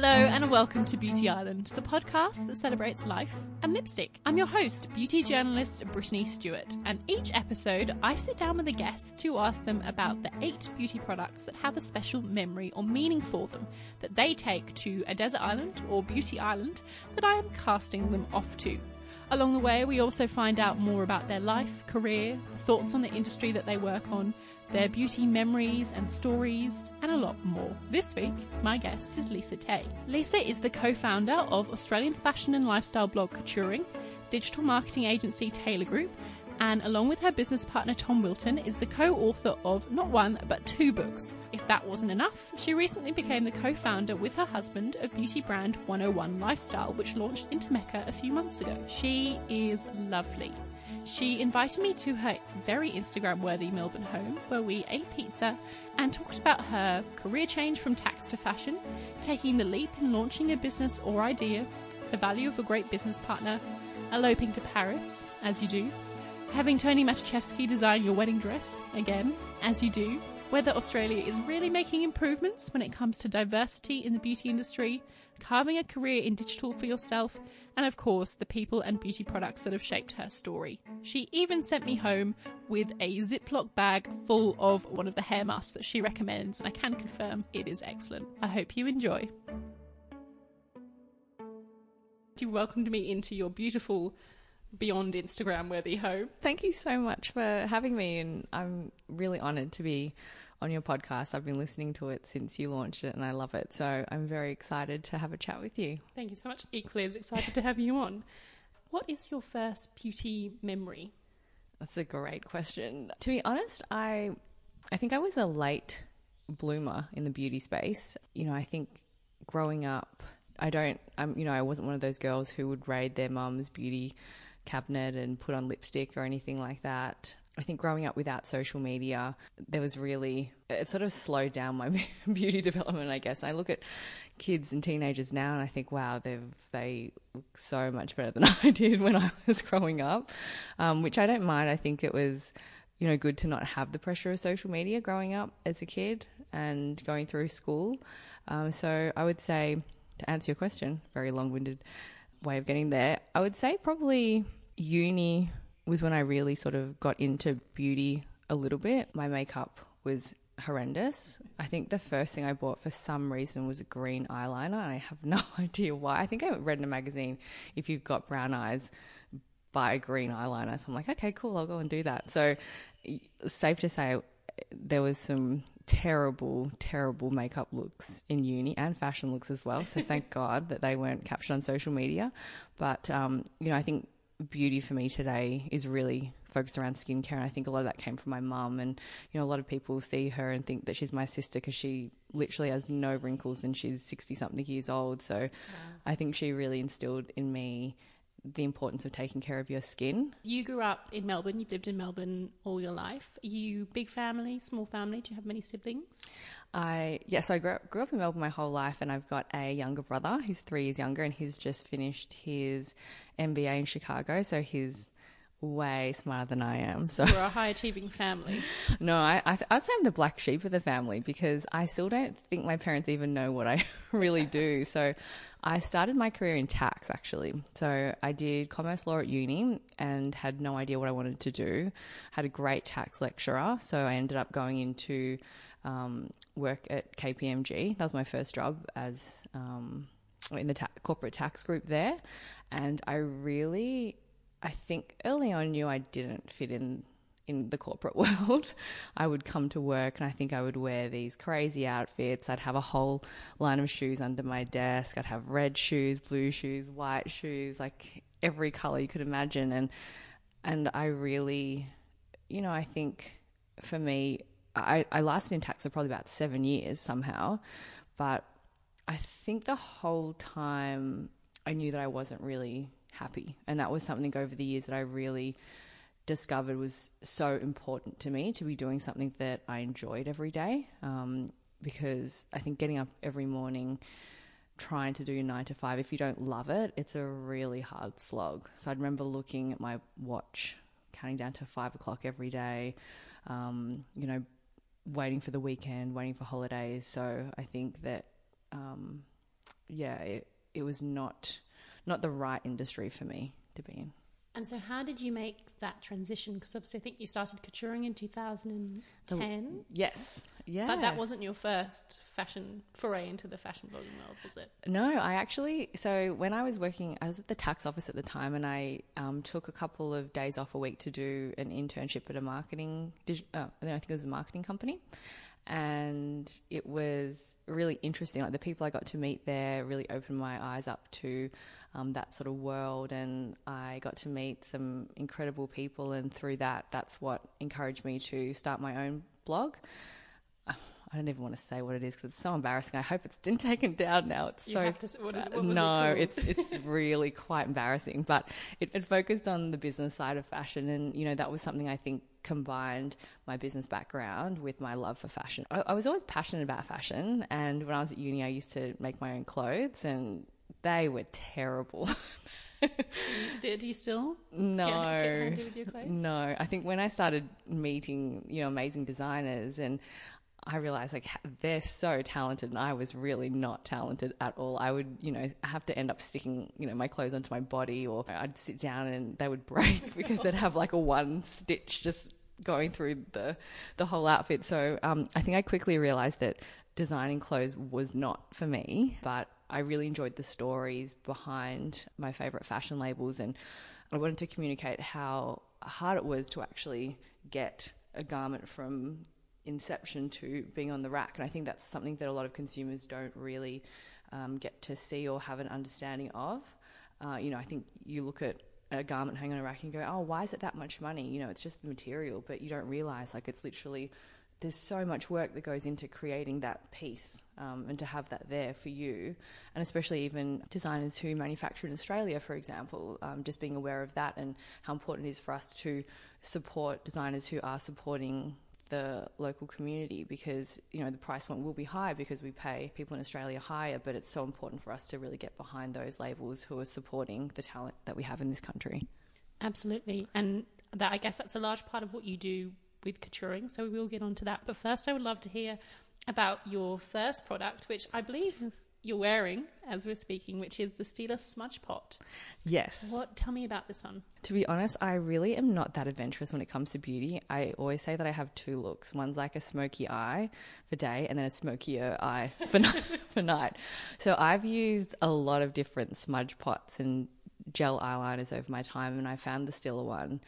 Hello and welcome to Beauty Island, the podcast that celebrates life and lipstick. I'm your host, beauty journalist Brittany Stewart, and each episode I sit down with a guest to ask them about the eight beauty products that have a special memory or meaning for them that they take to a desert island or beauty island that I am casting them off to. Along the way, we also find out more about their life, career, thoughts on the industry that they work on, their beauty memories and stories, and a lot more. This week, my guest is Lisa Teh. Lisa is the co founder of Australian fashion and lifestyle blog Couturing, digital marketing agency Tailor Group, and along with her business partner Tom Wilton, is the co author of not one but two books. If that wasn't enough, she recently became the co founder with her husband of beauty brand 101 Lifestyle, which launched into Mecca a few months ago. She is lovely. She invited me to her very Instagram worthy Melbourne home where we ate pizza and talked about her career change from tax to fashion, taking the leap in launching a business or idea, the value of a great business partner, eloping to Paris, as you do, having Toni Maticevski design your wedding dress, again, as you do, whether Australia is really making improvements when it comes to diversity in the beauty industry, carving a career in digital for yourself, and of course, the people and beauty products that have shaped her story. She even sent me home with a Ziploc bag full of one of the hair masks that she recommends, and I can confirm it is excellent. I hope you enjoy. You welcomed me into your beautiful beyond Instagram worthy home. Thank you so much for having me, and I'm really honoured to be on your podcast. I've been listening to it since you launched it, and I love it. So I'm very excited to have a chat with you. Thank you so much. Equally as excited to have you on. What is your first beauty memory? That's a great question. To be honest, I I think I was a late bloomer in the beauty space. You know, I think growing up, I don't, I'm, you know, I wasn't one of those girls who would raid their mum's beauty cabinet and put on lipstick or anything like that. I think growing up without social media, there was really, it sort of slowed down my beauty development, I guess. I look at kids and teenagers now and I think, wow, they've, they look so much better than I did when I was growing up, um, which I don't mind. I think it was, you know, good to not have the pressure of social media growing up as a kid and going through school. Um, so I would say, to answer your question, very long winded way of getting there, I would say probably uni was when I really sort of got into beauty a little bit. My makeup was horrendous. I think the first thing I bought for some reason was a green eyeliner, and I have no idea why. I think I read in a magazine if you've got brown eyes, buy a green eyeliner. So I'm like, okay, cool, I'll go and do that. So, safe to say, there was some terrible, terrible makeup looks in uni and fashion looks as well. So thank God that they weren't captured on social media. But um, you know, I think beauty for me today is really focused around skincare and I think a lot of that came from my mum and you know a lot of people see her and think that she's my sister because she literally has no wrinkles and she's 60 something years old so wow. I think she really instilled in me the importance of taking care of your skin. You grew up in Melbourne, you've lived in Melbourne all your life. Are you big family, small family? Do you have many siblings? I yes, I grew up, grew up in Melbourne my whole life, and I've got a younger brother who's three years younger, and he's just finished his MBA in Chicago, so he's way smarter than I am. So we're a high achieving family. no, I, I would say I'm the black sheep of the family because I still don't think my parents even know what I really do. So I started my career in tax actually. So I did commerce law at uni and had no idea what I wanted to do. Had a great tax lecturer, so I ended up going into um, work at KPMG. That was my first job as um, in the ta- corporate tax group there, and I really I think early on knew I didn't fit in in the corporate world. I would come to work and I think I would wear these crazy outfits. I'd have a whole line of shoes under my desk. I'd have red shoes, blue shoes, white shoes, like every color you could imagine and and I really you know, I think for me I, I lasted in tax for probably about seven years somehow. But I think the whole time I knew that I wasn't really happy. And that was something over the years that I really discovered was so important to me to be doing something that I enjoyed every day. Um, because I think getting up every morning, trying to do nine to five, if you don't love it, it's a really hard slog. So I remember looking at my watch, counting down to five o'clock every day, um, you know, waiting for the weekend, waiting for holidays. So I think that um, yeah, it, it was not not the right industry for me to be in. And so, how did you make that transition? Because obviously, I think you started couturing in 2010. Yes, yeah. But that wasn't your first fashion foray into the fashion blogging world, was it? No, I actually. So when I was working, I was at the tax office at the time, and I um, took a couple of days off a week to do an internship at a marketing. Uh, I think it was a marketing company, and it was really interesting. Like the people I got to meet there really opened my eyes up to um, that sort of world, and I got to meet some incredible people, and through that, that's what encouraged me to start my own blog. I don't even want to say what it is because it's so embarrassing. I hope it's been taken down now. It's you so to, what is, what no, it it's it's really quite embarrassing. But it, it, focused on the business side of fashion, and you know that was something I think combined my business background with my love for fashion. I, I was always passionate about fashion, and when I was at uni, I used to make my own clothes, and they were terrible. do, you still, do you still? No, no. I think when I started meeting, you know, amazing designers, and I realized like they're so talented and I was really not talented at all. I would, you know, have to end up sticking, you know, my clothes onto my body or I'd sit down and they would break because they'd have like a one stitch just going through the the whole outfit. So um, I think I quickly realized that designing clothes was not for me, but I really enjoyed the stories behind my favorite fashion labels and I wanted to communicate how hard it was to actually get a garment from inception to being on the rack. And I think that's something that a lot of consumers don't really um, get to see or have an understanding of. Uh, you know, I think you look at a garment hanging on a rack and you go, oh, why is it that much money? You know, it's just the material, but you don't realize like it's literally there's so much work that goes into creating that piece um, and to have that there for you and especially even designers who manufacture in australia for example um, just being aware of that and how important it is for us to support designers who are supporting the local community because you know the price point will be high because we pay people in Australia higher, but it's so important for us to really get behind those labels who are supporting the talent that we have in this country. Absolutely, and that I guess that's a large part of what you do with couturing. So we will get onto that, but first I would love to hear about your first product, which I believe you're wearing as we're speaking, which is the Stila Smudge Pot. Yes. What? Tell me about this one. To be honest, I really am not that adventurous when it comes to beauty. I always say that I have two looks. One's like a smoky eye for day, and then a smokier eye for night. for night. So I've used a lot of different smudge pots and gel eyeliners over my time, and I found the Stila one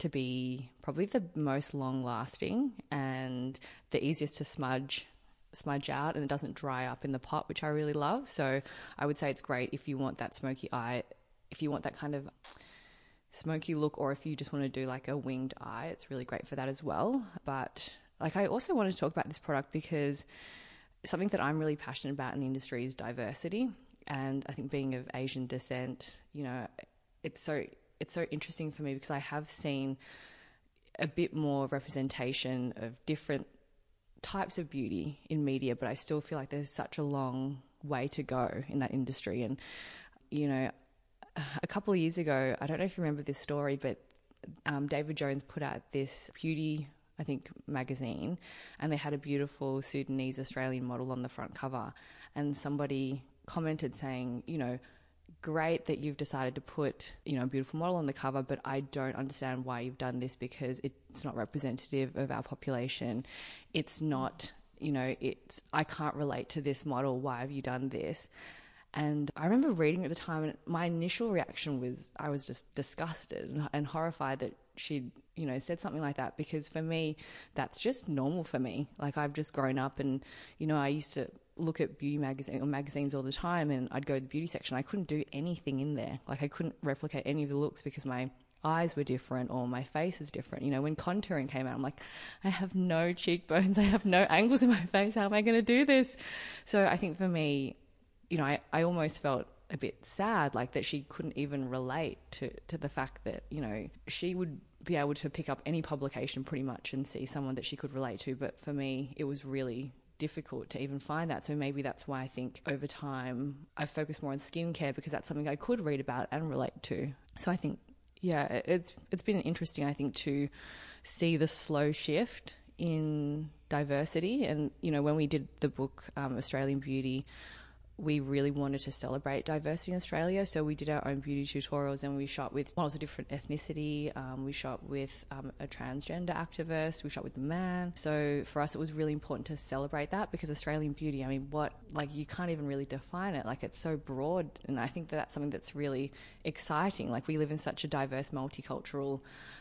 to be probably the most long lasting and the easiest to smudge smudge out and it doesn't dry up in the pot, which I really love. So I would say it's great if you want that smoky eye, if you want that kind of smoky look, or if you just want to do like a winged eye, it's really great for that as well. But like, I also want to talk about this product because something that I'm really passionate about in the industry is diversity. And I think being of Asian descent, you know, it's so it's so interesting for me because I have seen a bit more representation of different types of beauty in media, but I still feel like there's such a long way to go in that industry. And, you know, a couple of years ago, I don't know if you remember this story, but um, David Jones put out this beauty, I think, magazine, and they had a beautiful Sudanese Australian model on the front cover. And somebody commented saying, you know, great that you've decided to put, you know, a beautiful model on the cover, but I don't understand why you've done this because it's not representative of our population. It's not, you know, it's, I can't relate to this model. Why have you done this? And I remember reading at the time, and my initial reaction was I was just disgusted and, and horrified that she'd, you know, said something like that because for me, that's just normal for me. Like I've just grown up and, you know, I used to look at beauty magazine or magazines all the time and I'd go to the beauty section. I couldn't do anything in there. Like I couldn't replicate any of the looks because my eyes were different or my face is different. You know, when contouring came out, I'm like, I have no cheekbones, I have no angles in my face. How am I going to do this? So I think for me, you know, I, I almost felt a bit sad, like that she couldn't even relate to, to the fact that, you know, she would be able to pick up any publication pretty much and see someone that she could relate to. But for me, it was really difficult to even find that. So maybe that's why I think over time I focus more on skincare because that's something I could read about and relate to. So I think, yeah, it's it's been interesting. I think to see the slow shift in diversity, and you know, when we did the book um, Australian Beauty. We really wanted to celebrate diversity in Australia. So we did our own beauty tutorials and we shot with models of different ethnicity. Um, we shot with um, a transgender activist. We shot with a man. So for us, it was really important to celebrate that because Australian beauty, I mean, what, like, you can't even really define it. Like, it's so broad. And I think that that's something that's really exciting. Like, we live in such a diverse, multicultural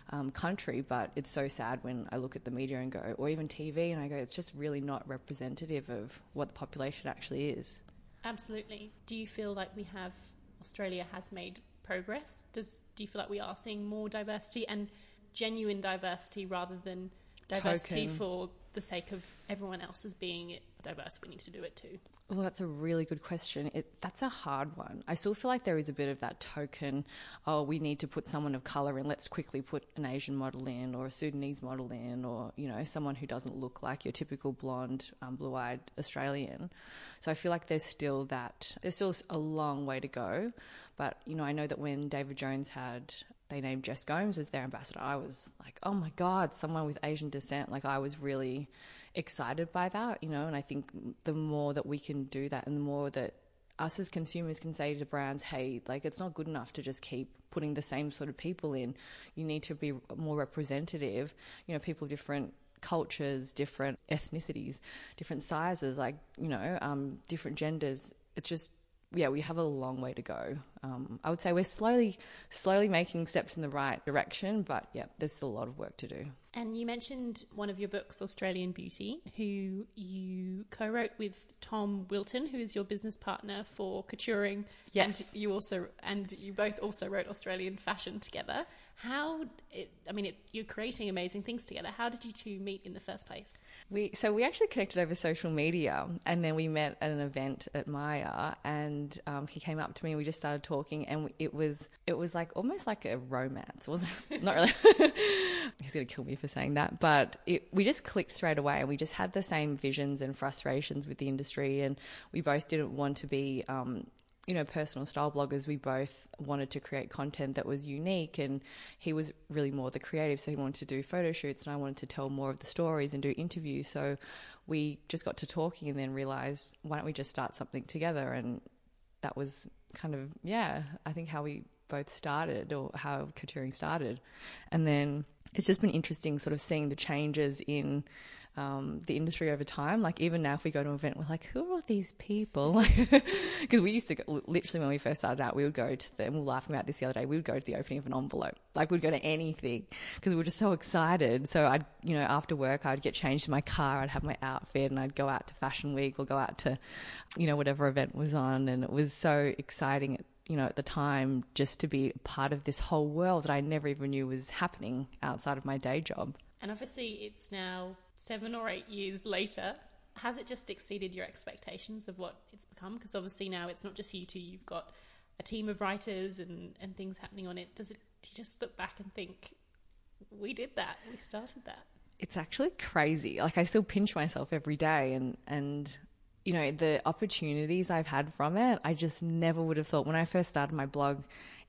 um, country, but it's so sad when I look at the media and go, or even TV, and I go, it's just really not representative of what the population actually is. Absolutely. Do you feel like we have Australia has made progress? Does do you feel like we are seeing more diversity and genuine diversity rather than diversity Token. for the sake of everyone else's being diverse? We need to do it too. Well, that's a really good question. It, that's a hard one. I still feel like there is a bit of that token. Oh, we need to put someone of color in. Let's quickly put an Asian model in, or a Sudanese model in, or you know, someone who doesn't look like your typical blonde, um, blue-eyed Australian. So I feel like there's still that. There's still a long way to go. But you know, I know that when David Jones had they named Jess Gomes as their ambassador, I was like, oh my god, someone with Asian descent. Like I was really excited by that, you know. And I think the more that we can do that, and the more that us as consumers can say to brands, hey, like it's not good enough to just keep putting the same sort of people in. You need to be more representative. You know, people of different cultures, different ethnicities, different sizes, like you know, um, different genders. It's just yeah, we have a long way to go. Um, I would say we're slowly, slowly making steps in the right direction, but yeah, there's still a lot of work to do. And you mentioned one of your books, Australian Beauty, who you co-wrote with Tom Wilton, who is your business partner for Couturing. Yes. And you also, and you both also wrote Australian Fashion together. How? It, I mean, it, you're creating amazing things together. How did you two meet in the first place? We so we actually connected over social media, and then we met at an event at Myer, and um, he came up to me, and we just started talking, and it was it was like almost like a romance. Wasn't not really. He's gonna kill me for saying that, but it, we just clicked straight away, and we just had the same visions and frustrations with the industry, and we both didn't want to be. Um, you know, personal style bloggers, we both wanted to create content that was unique, and he was really more the creative, so he wanted to do photo shoots, and I wanted to tell more of the stories and do interviews. So we just got to talking, and then realized why don't we just start something together? And that was kind of yeah, I think how we both started, or how Couturing started, and then it's just been interesting, sort of seeing the changes in um, the industry over time. Like even now, if we go to an event, we're like, who are all these people? Because we used to go, literally when we first started out, we would go to them. We were laughing about this the other day. We would go to the opening of an envelope. Like we'd go to anything because we were just so excited. So I'd, you know, after work, I'd get changed in my car. I'd have my outfit and I'd go out to Fashion Week or go out to, you know, whatever event was on. And it was so exciting you know, at the time, just to be part of this whole world that I never even knew was happening outside of my day job. And obviously, it's now seven or eight years later. Has it just exceeded your expectations of what it's become? Because obviously now it's not just you two; you've got a team of writers and and things happening on it. Does it? Do you just look back and think, we did that, we started that? It's actually crazy. Like I still pinch myself every day, and and you know the opportunities I've had from it. I just never would have thought when I first started my blog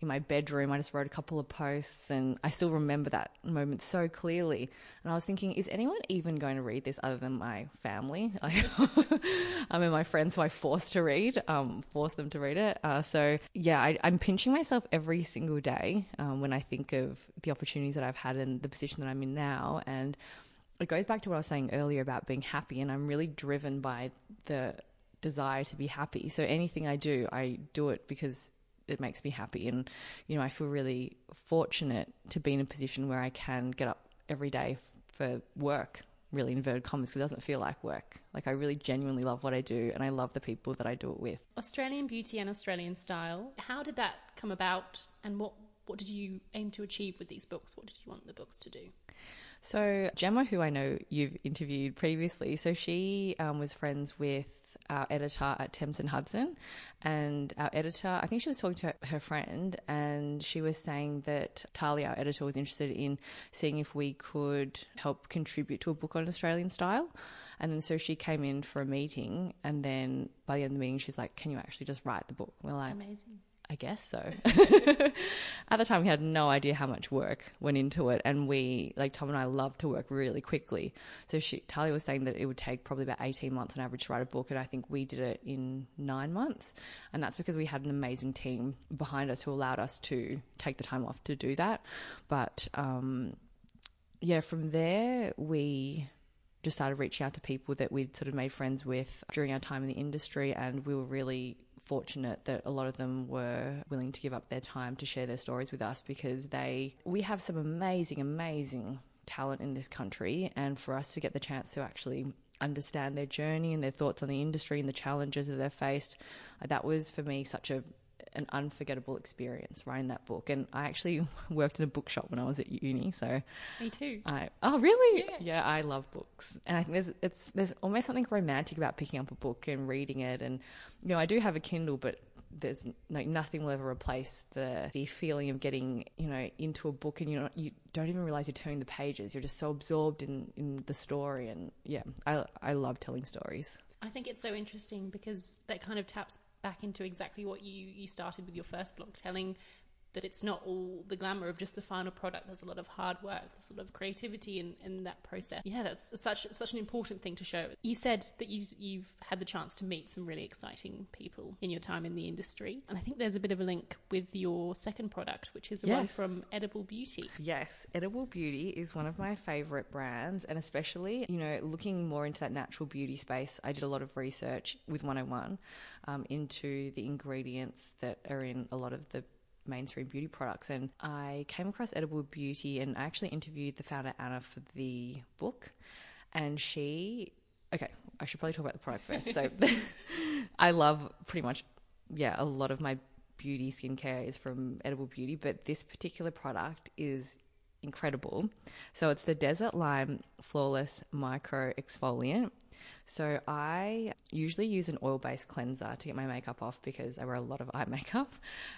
in my bedroom. I just wrote a couple of posts and I still remember that moment so clearly. And I was thinking, is anyone even going to read this other than my family? I mean, my friends who I forced to read, um, forced them to read it. Uh, so yeah, I, am pinching myself every single day um, when I think of the opportunities that I've had and the position that I'm in now. And it goes back to what I was saying earlier about being happy. And I'm really driven by the desire to be happy. So anything I do, I do it because it makes me happy. And, you know, I feel really fortunate to be in a position where I can get up every day for work, really inverted commas, because it doesn't feel like work. Like I really genuinely love what I do and I love the people that I do it with. Australian beauty and Australian style. How did that come about and what, what did you aim to achieve with these books? What did you want the books to do? So, Gemma, who I know you've interviewed previously, so she um, was friends with our editor at Thames and Hudson, and our editor, I think she was talking to her friend, and she was saying that Talia, our editor, was interested in seeing if we could help contribute to a book on Australian style. And then so she came in for a meeting, and then by the end of the meeting, she's like, "Can you actually just write the book?" We're like, Amazing. I guess so. At the time, we had no idea how much work went into it, and we, like Tom and I, love to work really quickly. So she, Talia was saying that it would take probably about eighteen months on average to write a book, and I think we did it in nine months, and that's because we had an amazing team behind us who allowed us to take the time off to do that. But um, yeah, from there we just started reaching out to people that we'd sort of made friends with during our time in the industry, and we were really fortunate that a lot of them were willing to give up their time to share their stories with us because they we have some amazing amazing talent in this country. And for us to get the chance to actually understand their journey and their thoughts on the industry and the challenges that they've faced uh, that was for me such a an unforgettable experience writing that book. And I actually worked in a bookshop when I was at uni, so me too. I oh really? Yeah. yeah, I love books, and I think there's it's there's almost something romantic about picking up a book and reading it. And you know, I do have a Kindle, but there's like nothing will ever replace the the feeling of getting you know into a book and you know you don't even realize you're turning the pages. You're just so absorbed in in the story, and yeah, I I love telling stories. I think it's so interesting because that kind of taps back into exactly what you, you started with your first blog, telling that it's not all the glamour of just the final product. There's a lot of hard work, there's a lot of creativity in, in that process. Yeah, that's such such an important thing to show. You said that you, you've had the chance to meet some really exciting people in your time in the industry, and I think there's a bit of a link with your second product, which is yes. one from Edible Beauty. Yes, Edible Beauty is one of my favorite brands, and especially you know looking more into that natural beauty space. I did a lot of research with 101 um, into the ingredients that are in a lot of the mainstream beauty products. And I came across Edible Beauty and I actually interviewed the founder, Anna, for the book. And she, okay, I should probably talk about the product first. So I love pretty much, yeah, a lot of my beauty skincare is from Edible Beauty, but this particular product is incredible. So it's the Desert Lime Flawless Micro Exfoliant. So I usually use an oil based cleanser to get my makeup off because I wear a lot of eye makeup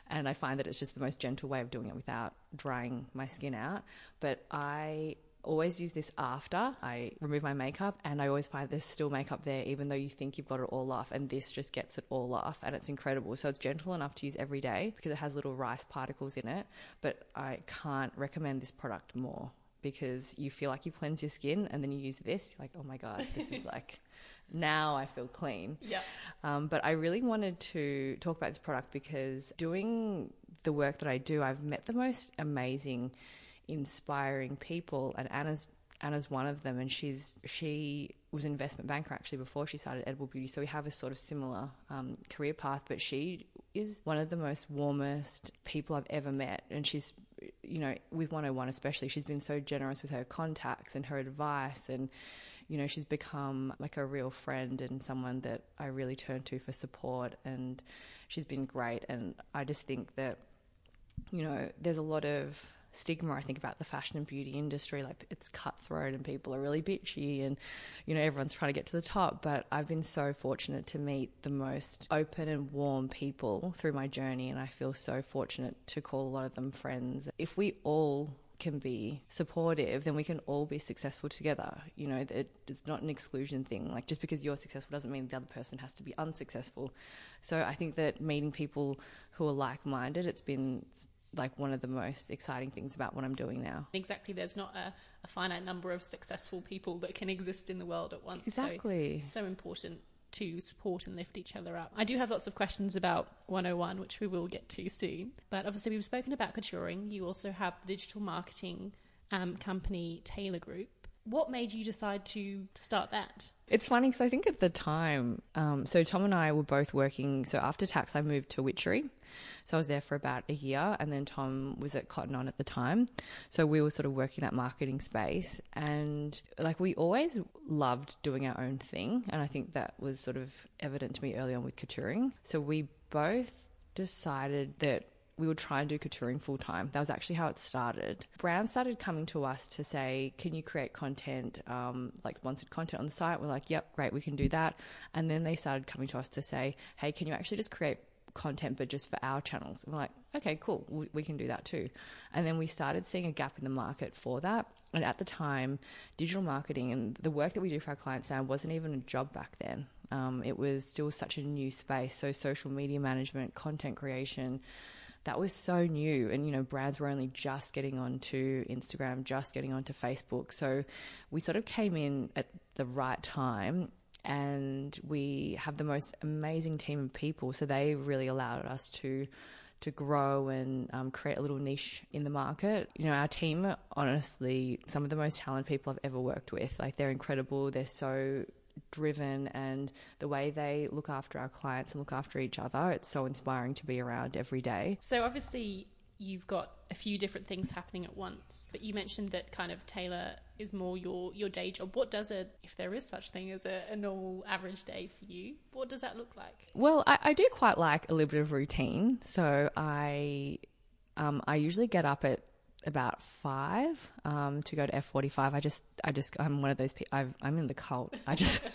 and I find that it's just the most gentle way of doing it without drying my skin out. But I always use this after I remove my makeup, and I always find there's still makeup there, even though you think you've got it all off. And this just gets it all off, and it's incredible. So it's gentle enough to use every day because it has little rice particles in it. But I can't recommend this product more because you feel like you cleanse your skin, and then you use this, like, oh my god, this is like now I feel clean. Yeah. Um, but I really wanted to talk about this product because doing the work that I do, I've met the most amazing, inspiring people, and Anna's Anna's one of them, and she's she was an investment banker actually before she started Edible Beauty. So we have a sort of similar um, career path, but she is one of the most warmest people I've ever met, and she's you know with 101 especially, she's been so generous with her contacts and her advice and you know, she's become like a real friend and someone that I really turn to for support. And she's been great. And I just think that, you know, there's a lot of stigma I think about the fashion and beauty industry like it's cutthroat and people are really bitchy and you know everyone's trying to get to the top but I've been so fortunate to meet the most open and warm people through my journey and I feel so fortunate to call a lot of them friends if we all can be supportive, then we can all be successful together. You know, it, it's not an exclusion thing. Like just because you're successful doesn't mean the other person has to be unsuccessful. So I think that meeting people who are like minded, it's been like one of the most exciting things about what I'm doing now. Exactly. There's not a, a finite number of successful people that can exist in the world at once. Exactly. So, so important to support and lift each other up. I do have lots of questions about 101, which we will get to soon. But obviously, we've spoken about couturing. You also have the digital marketing um, company Tailor Group. What made you decide to start that? It's funny because I think at the time, um, so Tom and I were both working. So after tax, I moved to Witchery. So I was there for about a year, and then Tom was at Cotton On at the time. So we were sort of working that marketing space, and like we always loved doing our own thing, and I think that was sort of evident to me early on with couturing. So we both decided that we would try and do couturing full time. That was actually how it started. Brands started coming to us to say, "Can you create content, um, like sponsored content on the site?" We're like, "Yep, great, we can do that." And then they started coming to us to say, "Hey, can you actually just create content, but just for our channels?" And we're like, "Okay, cool, we, we can do that too." And then we started seeing a gap in the market for that. And at the time, digital marketing and the work that we do for our clients now wasn't even a job back then. Um, it was still such a new space. So, social media management, content creation, that was so new. And, you know, brands were only just getting onto Instagram, just getting onto Facebook. So, we sort of came in at the right time and we have the most amazing team of people. So, they really allowed us to to grow and um, create a little niche in the market. You know, our team honestly some of the most talented people I've ever worked with. Like, they're incredible. They're so driven and the way they look after our clients and look after each other it's so inspiring to be around every day so obviously you've got a few different things happening at once. But you mentioned that kind of Tailor is more your your day job. What does it, if there is such thing as a, a normal average day for you? What does that look like? Well, I, I do quite like a little bit of routine. So I um, I usually get up at about five um, to go to F45. I just, I just, I'm one of those people. i am in the cult. I just,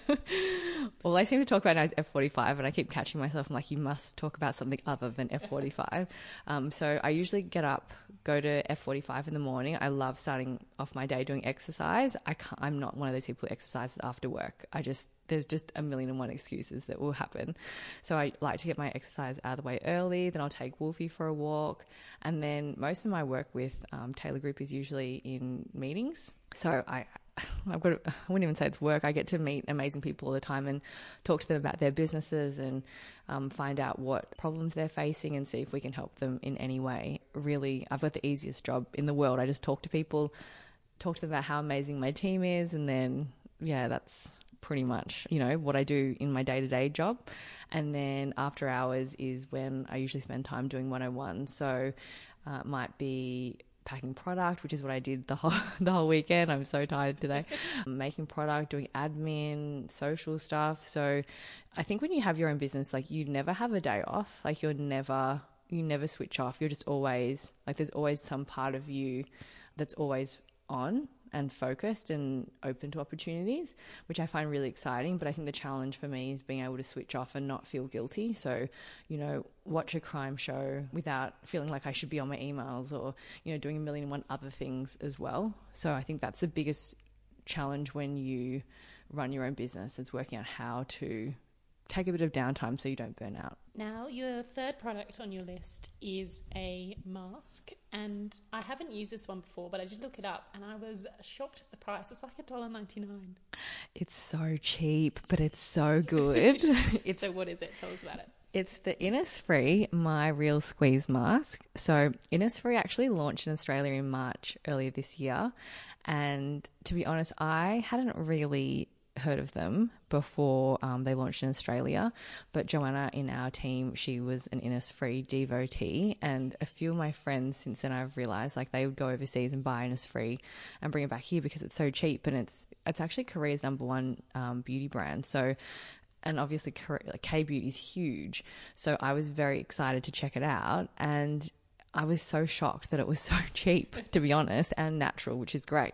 all I seem to talk about now is F45, and I keep catching myself. I'm like, you must talk about something other than F45. um, so I usually get up, go to F45 in the morning. I love starting off my day doing exercise. I can't, I'm not one of those people who exercises after work. I just there's just a million and one excuses that will happen. So I like to get my exercise out of the way early. Then I'll take Wolfie for a walk, and then most of my work with um, Tailor Group is usually in meetings. So I. I've got. I wouldn't even say it's work. I get to meet amazing people all the time and talk to them about their businesses and um, find out what problems they're facing and see if we can help them in any way. Really, I've got the easiest job in the world. I just talk to people, talk to them about how amazing my team is, and then yeah, that's pretty much, you know, what I do in my day to day job. And then after hours is when I usually spend time doing 101. So uh, it might be packing product, which is what I did the whole the whole weekend. I'm so tired today. Making product, doing admin, social stuff. So I think when you have your own business, like you never have a day off. Like you're never you never switch off. You're just always like there's always some part of you that's always on and focused and open to opportunities, which I find really exciting. But I think the challenge for me is being able to switch off and not feel guilty. So, you know, watch a crime show without feeling like I should be on my emails or, you know, doing a million and one other things as well. So I think that's the biggest challenge when you run your own business. It's working out how to take a bit of downtime so you don't burn out. Now, your third product on your list is a mask, and I haven't used this one before, but I did look it up and I was shocked at the price. It's like $1.99. It's so cheap, but it's so good. it's, so, what is it? Tell us about it. It's the Innisfree My Real Squeeze Mask. So, Innisfree actually launched in Australia in March earlier this year. And to be honest, I hadn't really heard of them before um, they launched in Australia. But Joanna in our team, she was an Innisfree devotee, and a few of my friends since then I've realized like they would go overseas and buy Innisfree and bring it back here because it's so cheap and it's it's actually Korea's number one um, beauty brand. So. And obviously, K beauty is huge. So I was very excited to check it out. And I was so shocked that it was so cheap, to be honest, and natural, which is great.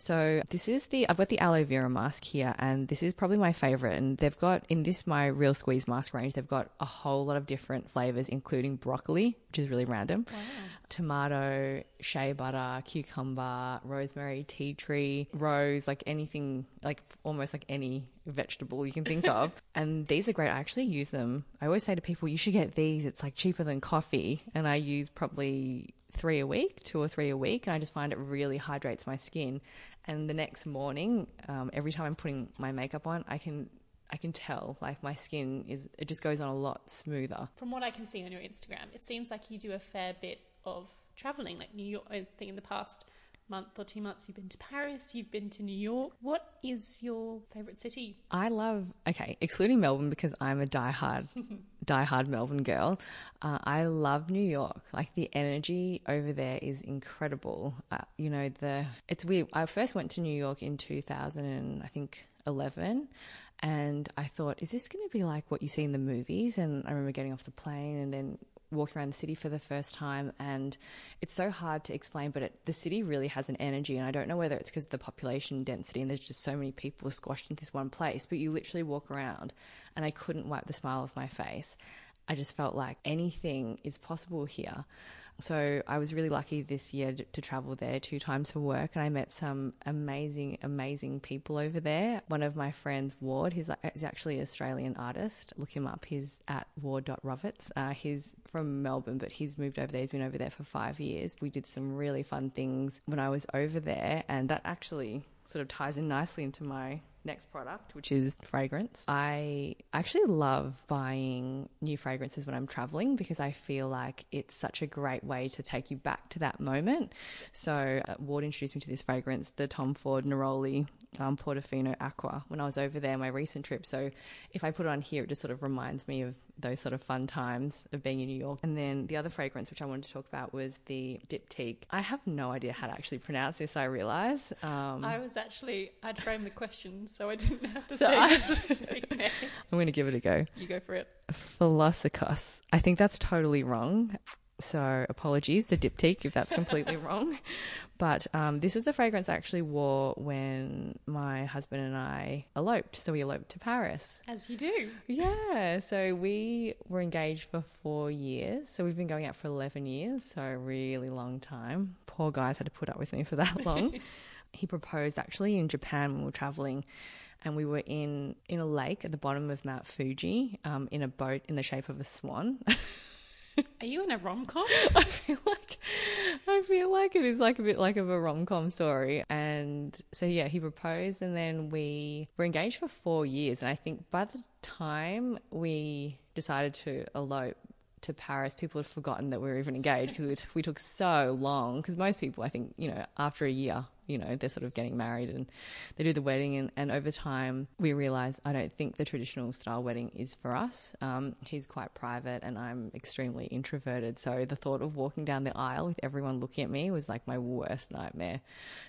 So this is the I've got the aloe vera mask here, and this is probably my favorite. And they've got in this my real squeeze mask range, they've got a whole lot of different flavors, including broccoli, which is really random, wow. tomato, shea butter, cucumber, rosemary, tea tree, rose, like anything, like almost like any vegetable you can think of. and these are great. I actually use them. I always say to people, you should get these. It's like cheaper than coffee, and I use probably three a week, two or three a week, and I just find it really hydrates my skin. And the next morning, um, every time I'm putting my makeup on, I can I can tell like my skin is it just goes on a lot smoother. From what I can see on your Instagram, it seems like you do a fair bit of traveling. Like New York, I think in the past month or two months you've been to Paris, you've been to New York. What is your favorite city? I love okay, excluding Melbourne because I'm a diehard diehard Melbourne girl. Uh, I love New York. Like the energy over there is incredible. Uh, you know the it's weird. I first went to New York in 2000 and I think 11 and I thought, is this going to be like what you see in the movies? And I remember getting off the plane and then walk around the city for the first time and it's so hard to explain but it, the city really has an energy and i don't know whether it's because of the population density and there's just so many people squashed into this one place but you literally walk around and i couldn't wipe the smile off my face i just felt like anything is possible here So I was really lucky this year to, travel there two times for work, and I met some amazing, amazing people over there. One of my friends, Ward, he's, he's actually an Australian artist. Look him up. He's at ward.roberts. Uh, he's from Melbourne, but he's moved over there. He's been over there for five years. We did some really fun things when I was over there, and that actually sort of ties in nicely into my next product, which is fragrance. I actually love buying new fragrances when I'm traveling because I feel like it's such a great way to take you back to that moment. So, uh, Ward introduced me to this fragrance, the Tom Ford Neroli um, Portofino Acqua, when I was over there, on my recent trip. So, if I put it on here, it just sort of reminds me of those sort of fun times of being in New York. And then the other fragrance, which I wanted to talk about, was the Diptyque. I have no idea how to actually pronounce this, I realize. Um, I was actually, I'd framed the question so I didn't have to So say I- this name. I'm going to give it a go. You go for it. Philosykos. I think that's totally wrong. So apologies to Diptyque if that's completely wrong. But um, this is the fragrance I actually wore when my husband and I eloped. So we eloped to Paris. As you do. Yeah. So we were engaged for four years. So we've been going out for 11 years. So a really long time. Poor guys had to put up with me for that long. he proposed actually in Japan when we were traveling. And we were in, in a lake at the bottom of Mount Fuji um, in a boat in the shape of a swan. Are you in a rom com? I feel like I feel like it is like a bit like of a rom com story. And so yeah, he proposed and then we were engaged for four years. And I think by the time we decided to elope to Paris, people had forgotten that we were even engaged because we, t- we took so long. Because most people, I think, you know, after a year, you know, they're sort of getting married and they do the wedding. And, and over time, we realize I don't think the traditional style wedding is for us. Um, he's quite private and I'm extremely introverted. So the thought of walking down the aisle with everyone looking at me was like my worst nightmare.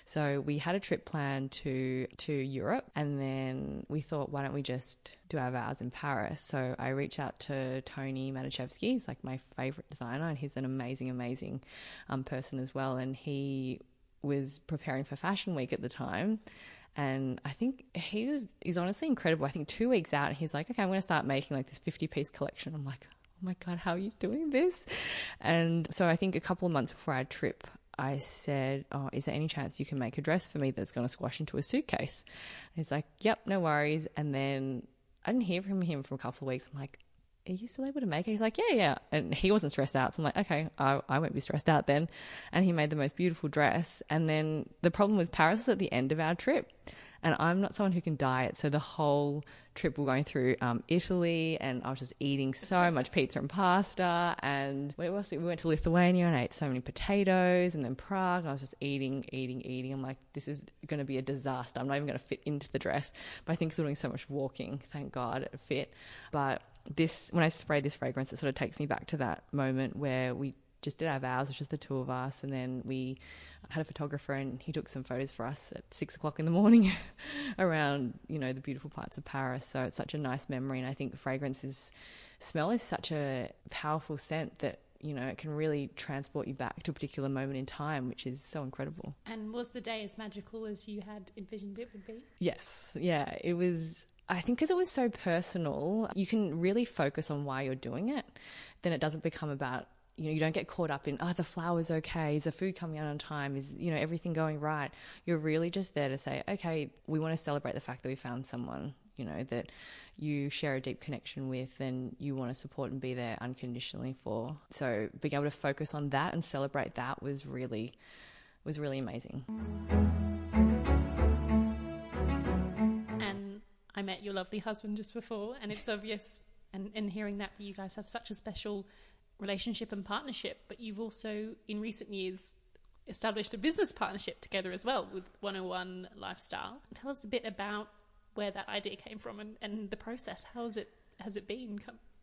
So we had a trip planned to, to Europe and then we thought, why don't we just do our vows in Paris? So I reached out to Toni Maticevski. He's like my favorite designer and he's an amazing, amazing um, person as well. And he was preparing for Fashion Week at the time. And I think he was, he's honestly incredible. I think two weeks out, he's like, okay, I'm going to start making like this 50 piece collection. I'm like, oh my God, how are you doing this? And so I think a couple of months before our trip, I said, Oh, is there any chance you can make a dress for me that's going to squash into a suitcase? And he's like, Yep, no worries. And then I didn't hear from him for a couple of weeks. I'm like, are you still able to make it? He's like, yeah, yeah. And he wasn't stressed out. So I'm like, okay, I, I won't be stressed out then. And he made the most beautiful dress. And then the problem was Paris was at the end of our trip. And I'm not someone who can diet. So the whole trip we're going through um, Italy and I was just eating so much pizza and pasta. And? We went to Lithuania and I ate so many potatoes and then Prague. And I was just eating, eating, eating. I'm like, this is going to be a disaster. I'm not even going to fit into the dress. But I think we're doing so much walking, thank God it fit. But this when I spray this fragrance, it sort of takes me back to that moment where we just did our vows, it was just the two of us, and then we had a photographer and he took some photos for us at six o'clock in the morning around, you know, the beautiful parts of Paris. So it's such a nice memory and I think fragrance is smell is such a powerful scent that you know, it can really transport you back to a particular moment in time, which is so incredible. And was the day as magical as you had envisioned it would be? Yes. Yeah. It was, I think because it was so personal, you can really focus on why you're doing it. Then it doesn't become about, you know, you don't get caught up in, oh, the flower's okay. Is the food coming out on time? Is, you know, everything going right? You're really just there to say, okay, we want to celebrate the fact that we found someone, you know, that you share a deep connection with and you want to support and be there unconditionally for. So being able to focus on that and celebrate that was really, was really amazing. I met your lovely husband just before, and it's obvious, and, and hearing that, that you guys have such a special relationship and partnership, but you've also, in recent years, established a business partnership together as well with 101 Lifestyle. Tell us a bit about where that idea came from and, and the process. How has it, has it been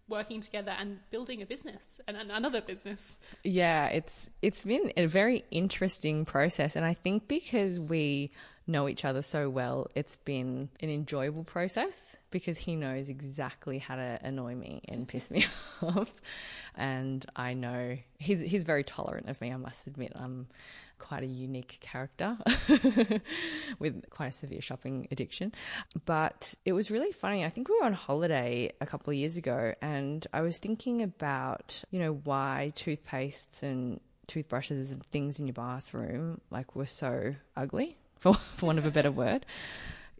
working together and building a business and, and another business? Yeah, it's it's been a very interesting process and I think because we know each other so well, it's been an enjoyable process because he knows exactly how to annoy me and piss me off. And I know he's he's very tolerant of me, I must admit. I'm quite a unique character with quite a severe shopping addiction. But it was really funny. I think we were on holiday a couple of years ago and I was thinking about, you know, why toothpastes and toothbrushes and things in your bathroom like were so ugly, for, for want of a better word.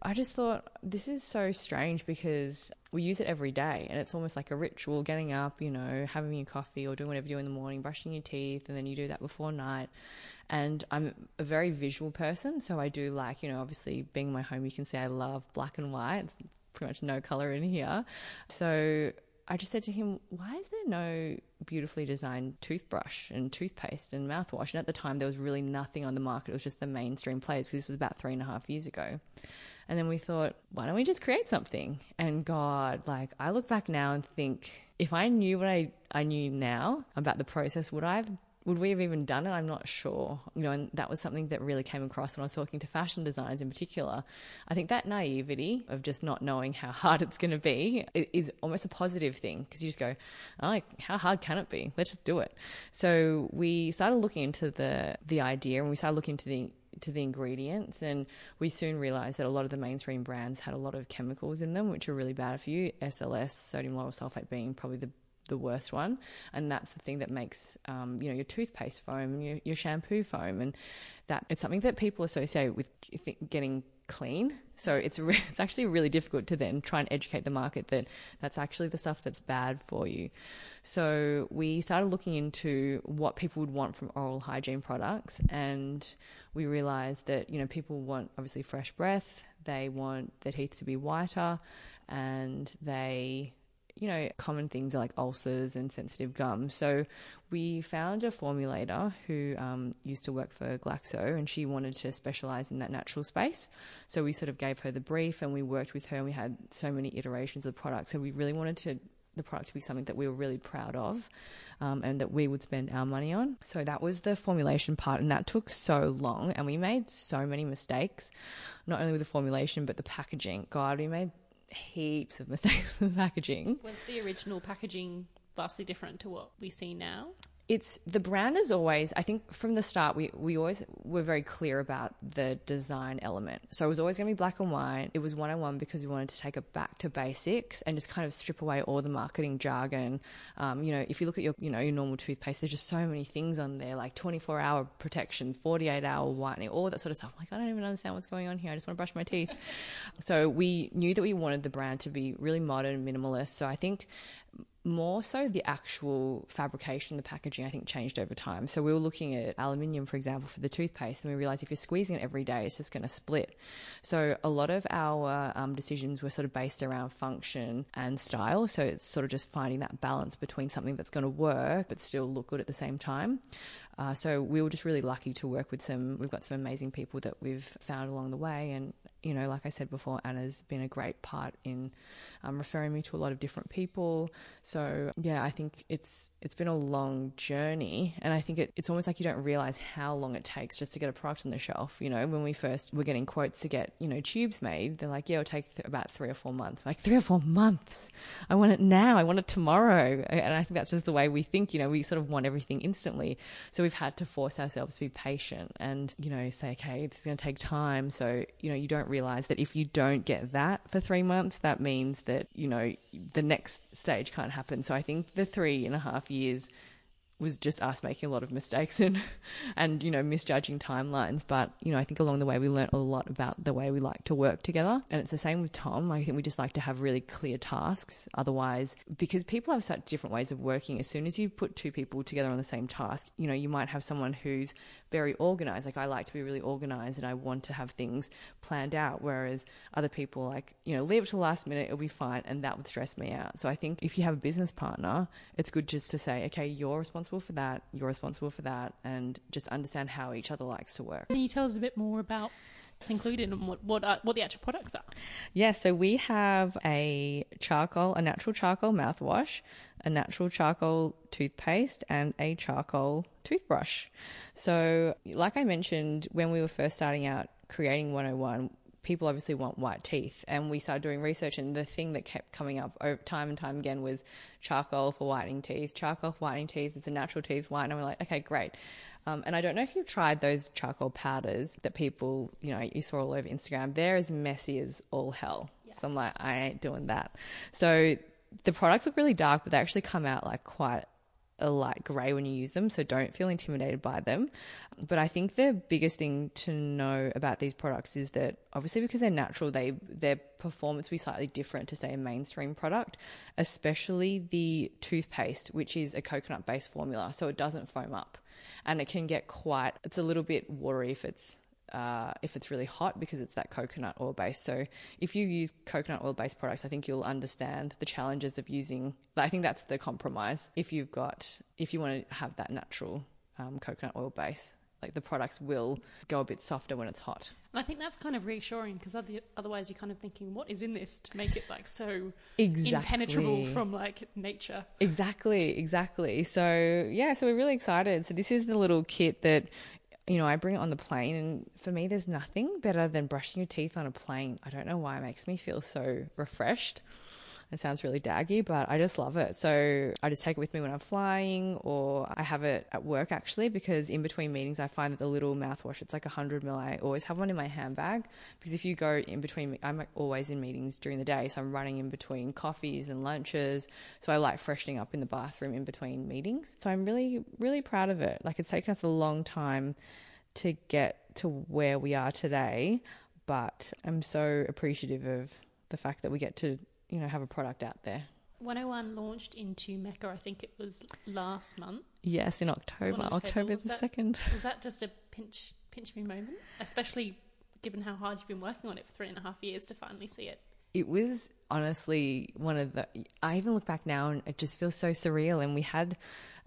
I just thought this is so strange because we use it every day and it's almost like a ritual getting up, you know, having your coffee or doing whatever you do in the morning, brushing your teeth, and then you do that before night. And I'm a very visual person, so I do like, you know, obviously being in my home, you can see I love black and white. It's pretty much no color in here. So I just said to him, why is there no beautifully designed toothbrush and toothpaste and mouthwash? And at the time, there was really nothing on the market. It was just the mainstream players because this was about three and a half years ago. And then we thought, why don't we just create something? And God, like, I look back now and think, if I knew what I, I knew now about the process, would I have would we have even done it? I'm not sure. You know, and that was something that really came across when I was talking to fashion designers in particular. I think that naivety of just not knowing how hard it's going to be is almost a positive thing because you just go, oh, how hard can it be? Let's just do it. So we started looking into the the idea and we started looking into the to the ingredients and we soon realized that a lot of the mainstream brands had a lot of chemicals in them which are really bad for you SLS sodium lauryl sulfate being probably the the worst one, and that's the thing that makes um, you know your toothpaste foam and your, your shampoo foam, and that it's something that people associate with getting clean. So it's re- it's actually really difficult to then try and educate the market that that's actually the stuff that's bad for you. So we started looking into what people would want from oral hygiene products, and we realized that you know people want obviously fresh breath, they want their teeth to be whiter, and they you know, common things like ulcers and sensitive gums. So we found a formulator who um, used to work for Glaxo and she wanted to specialize in that natural space. So we sort of gave her the brief and we worked with her and we had so many iterations of the product. So we really wanted to the product to be something that we were really proud of um, and that we would spend our money on. So that was the formulation part, and that took so long, and we made so many mistakes, not only with the formulation but the packaging. God, we made heaps of mistakes with the packaging. Was the original packaging vastly different to what we see now? It's the brand is always i think from the start we, we always were very clear about the design element. So it was always going to be black and white. It was one-on-one because we wanted to take it back to basics and just kind of strip away all the marketing jargon. Um, you know if you look at your you know your normal toothpaste there's just so many things on there like 24 hour protection 48 hour whitening all that sort of stuff. I'm like i don't even understand what's going on here. I just want to brush my teeth. So we knew that we wanted the brand to be really modern minimalist. So i think more so the actual fabrication, the packaging, I think changed over time. So we were looking at aluminium, for example, for the toothpaste, and we realized if you're squeezing it every day, it's just going to split. So a lot of our um, decisions were sort of based around function and style. So it's sort of just finding that balance between something that's going to work but still look good at the same time. Uh, so we were just really lucky to work with some. We've got some amazing people that we've found along the way, and you know, like I said before, Anna's been a great part in um, referring me to a lot of different people. So yeah, I think it's it's been a long journey, and I think it, it's almost like you don't realize how long it takes just to get a product on the shelf. You know, when we first were getting quotes to get you know tubes made, they're like, yeah, it'll take th- about three or four months. I'm like three or four months, I want it now. I want it tomorrow, and I think that's just the way we think. You know, we sort of want everything instantly. So we've had to force ourselves to be patient and you know say, okay, this is going to take time. So you know, you don't realize that if you don't get that for three months, that means that, you know, the next stage can't happen. So I think the three and a half years was just us making a lot of mistakes and and you know misjudging timelines. But you know I think along the way we learned a lot about the way we like to work together. And it's the same with Tom. I think we just like to have really clear tasks. Otherwise because people have such different ways of working as soon as you put two people together on the same task you know you might have someone who's very organized like I like to be really organized and I want to have things planned out whereas other people like you know leave it to the last minute it'll be fine and that would stress me out so I think if you have a business partner it's good just to say okay you're responsible for that, you're responsible for that, and just understand how each other likes to work. Can you tell us a bit more about included and what what, uh, what the actual products are? Yeah, so we have a charcoal, a natural charcoal mouthwash, a natural charcoal toothpaste, and a charcoal toothbrush. So, like I mentioned, when we were first starting out creating 101, people obviously want white teeth. And we started doing research, and the thing that kept coming up over time and time again was charcoal for whitening teeth. Charcoal for whitening teeth is a natural teeth white. And we're like, okay, great. Um, and I don't know if you've tried those charcoal powders that people, you know, you saw all over Instagram. They're as messy as all hell. Yes. So I'm like, I ain't doing that. So the products look really dark, but they actually come out like quite a light grey when you use them, so don't feel intimidated by them. But I think the biggest thing to know about these products is that obviously because they're natural, they their performance will be slightly different to say a mainstream product, especially the toothpaste, which is a coconut based formula, so it doesn't foam up, and it can get quite. It's a little bit watery if it's uh, if it's really hot because it's that coconut oil base. So if you use coconut oil based products, I think you'll understand the challenges of using. I think that's the compromise. If you've got, if you want to have that natural um, coconut oil base, like the products will go a bit softer when it's hot. And I think that's kind of reassuring because otherwise you're kind of thinking, what is in this to make it like so exactly. impenetrable from like nature? Exactly, exactly. So yeah, so we're really excited. So this is the little kit that you know, I bring it on the plane, and for me, there's nothing better than brushing your teeth on a plane. I don't know why it makes me feel so refreshed. It sounds really daggy, but I just love it. So I just take it with me when I'm flying, or I have it at work actually, because in between meetings, I find that the little mouthwash, it's like 100 ml. I always have one in my handbag because if you go in between, I'm always in meetings during the day, so I'm running in between coffees and lunches. So I like freshening up in the bathroom in between meetings. So I'm really, really proud of it. Like it's taken us a long time to get to where we are today, but I'm so appreciative of the fact that we get to you know have a product out there. 101 launched into Mecca, I think it was last month. Yes, in October. October, October the second. Was that just a pinch pinch me moment, especially given how hard you've been working on it for three and a half years to finally see it? It was honestly one of the. I even look back now and it just feels so surreal. And we had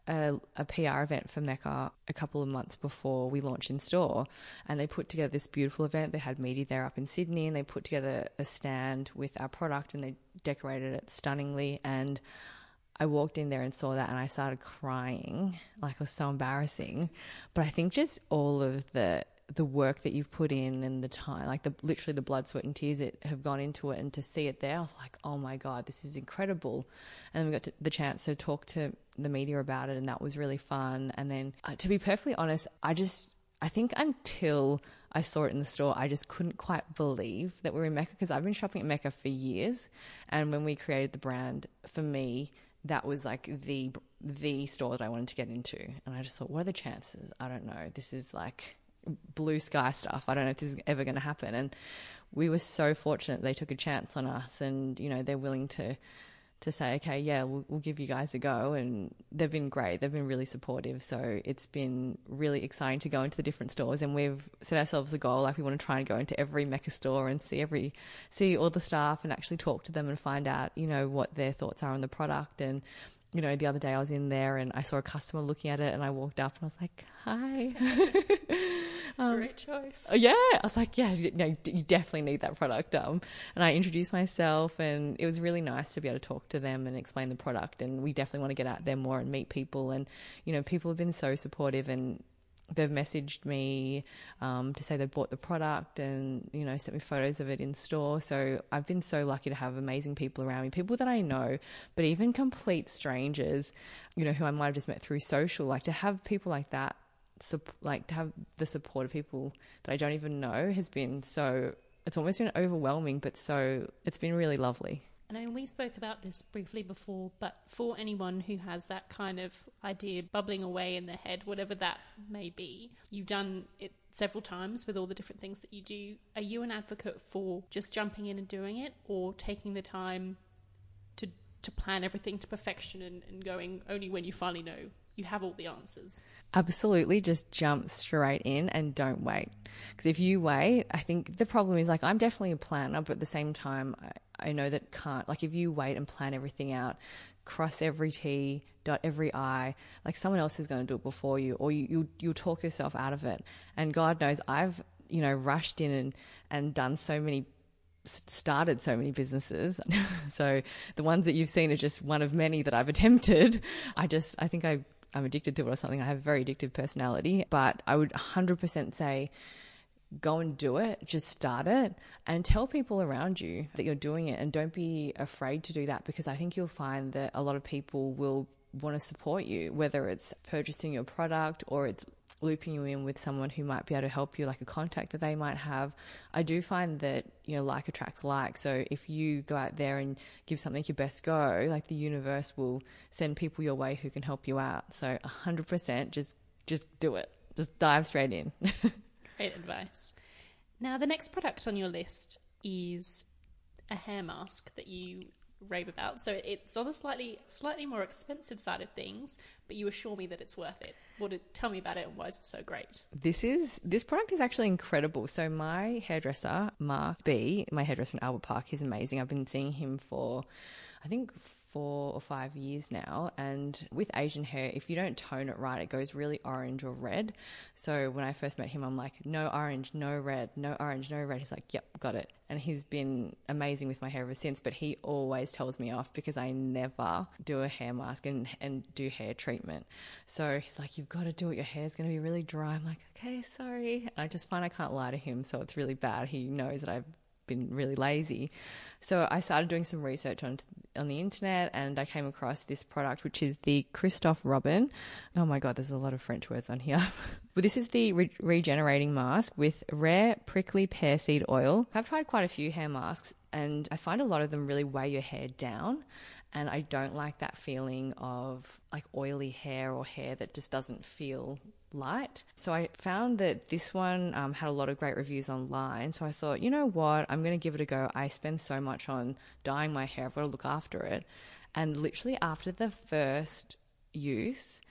a, a, PR event for Mecca a couple of months before we launched in store, and they put together this beautiful event. They had media there up in Sydney, and they put together a stand with our product, and they decorated it stunningly. And I walked in there and saw that, and I started crying, like it was so embarrassing. But I think just all of the the work that you've put in and the time, like the literally the blood, sweat, and tears that have gone into it, and to see it there, I was like, oh my god, this is incredible. And then we got the chance to talk to the media about it, and that was really fun. And then, uh, to be perfectly honest, I just I think until I saw it in the store, I just couldn't quite believe that we're in Mecca because I've been shopping at Mecca for years, and when we created the brand, for me, that was like the the store that I wanted to get into, and I just thought, what are the chances? I don't know. This is like blue sky stuff. I don't know if this is ever going to happen. And we were so fortunate they took a chance on us, and you know they're willing to to say, okay, yeah, we'll, we'll, give you guys a go. And they've been great. They've been really supportive. So it's been really exciting to go into the different stores. And we've set ourselves a goal, like we want to try and go into every Mecca store and see every, see all the staff and actually talk to them and find out, you know, what their thoughts are on the product. And you know, the other day I was in there and I saw a customer looking at it and I walked up and I was like, hi. um, Great choice. Yeah. I was like, yeah, you, you definitely need that product. Um, and I introduced myself and it was really nice to be able to talk to them and explain the product. And we definitely want to get out there more and meet people. And, you know, people have been so supportive and they've messaged me um, to say they bought the product and you know sent me photos of it in store so i've been so lucky to have amazing people around me people that i know but even complete strangers you know who i might have just met through social like to have people like that like to have the support of people that i don't even know has been so it's almost been overwhelming but so it's been really lovely And I know we spoke about this briefly before, but for anyone who has that kind of idea bubbling away in their head, whatever that may be, you've done it several times with all the different things that you do. Are you an advocate for just jumping in and doing it or taking the time to to plan everything to perfection and, and going only when you finally know you have all the answers. Absolutely, just jump straight in and don't wait. Because if you wait, I think the problem is like I'm definitely a planner, but at the same time, I, I know that can't. Like if you wait and plan everything out, cross every T, dot every I, like someone else is going to do it before you, or you you you'll talk yourself out of it. And God knows I've you know rushed in and and done so many started so many businesses. so the ones that you've seen are just one of many that I've attempted. I just, I think I I'm addicted to it or something. I have a very addictive personality, but I would 100% say go and do it, just start it and tell people around you that you're doing it and don't be afraid to do that because I think you'll find that a lot of people will want to support you, whether it's purchasing your product or it's looping you in with someone who might be able to help you, like a contact that they might have. I do find that, you know, like attracts like. So if you go out there and give something your best go, like the universe will send people your way who can help you out. So 100% just just do it. Just dive straight in. Great advice. Now, the next product on your list is a hair mask that you rave about. So it's on the slightly slightly more expensive side of things, but you assure me that it's worth it. What did, tell me about it and why is it so great? This is this product is actually incredible. So my hairdresser, Mark B, my hairdresser in Albert Park, he's amazing. I've been seeing him for I think four or five years now. And with Asian hair, if you don't tone it right, it goes really orange or red. So when I first met him, I'm like, no orange, no red, no orange, no red. He's like, yep, got it. And he's been amazing with my hair ever since. But he always tells me off because I never do a hair mask and, and do hair treatment. So he's like, you've got to do it. Your hair's going to be really dry. I'm like, okay, sorry. And I just find I can't lie to him. So it's really bad. He knows that I've been really lazy. So I started doing some research on on the internet, and I came across this product, which is the Christophe Robin. Oh my god, there's a lot of French words on here. but this is the re- regenerating mask with rare prickly pear seed oil. I've tried quite a few hair masks, and I find a lot of them really weigh your hair down. And I don't like that feeling of like oily hair or hair that just doesn't feel light. So I found that this one um, had a lot of great reviews online. So I thought, you know what, I'm going to give it a go. I spend so much on dyeing my hair, I've got to look after it. And literally after the first use,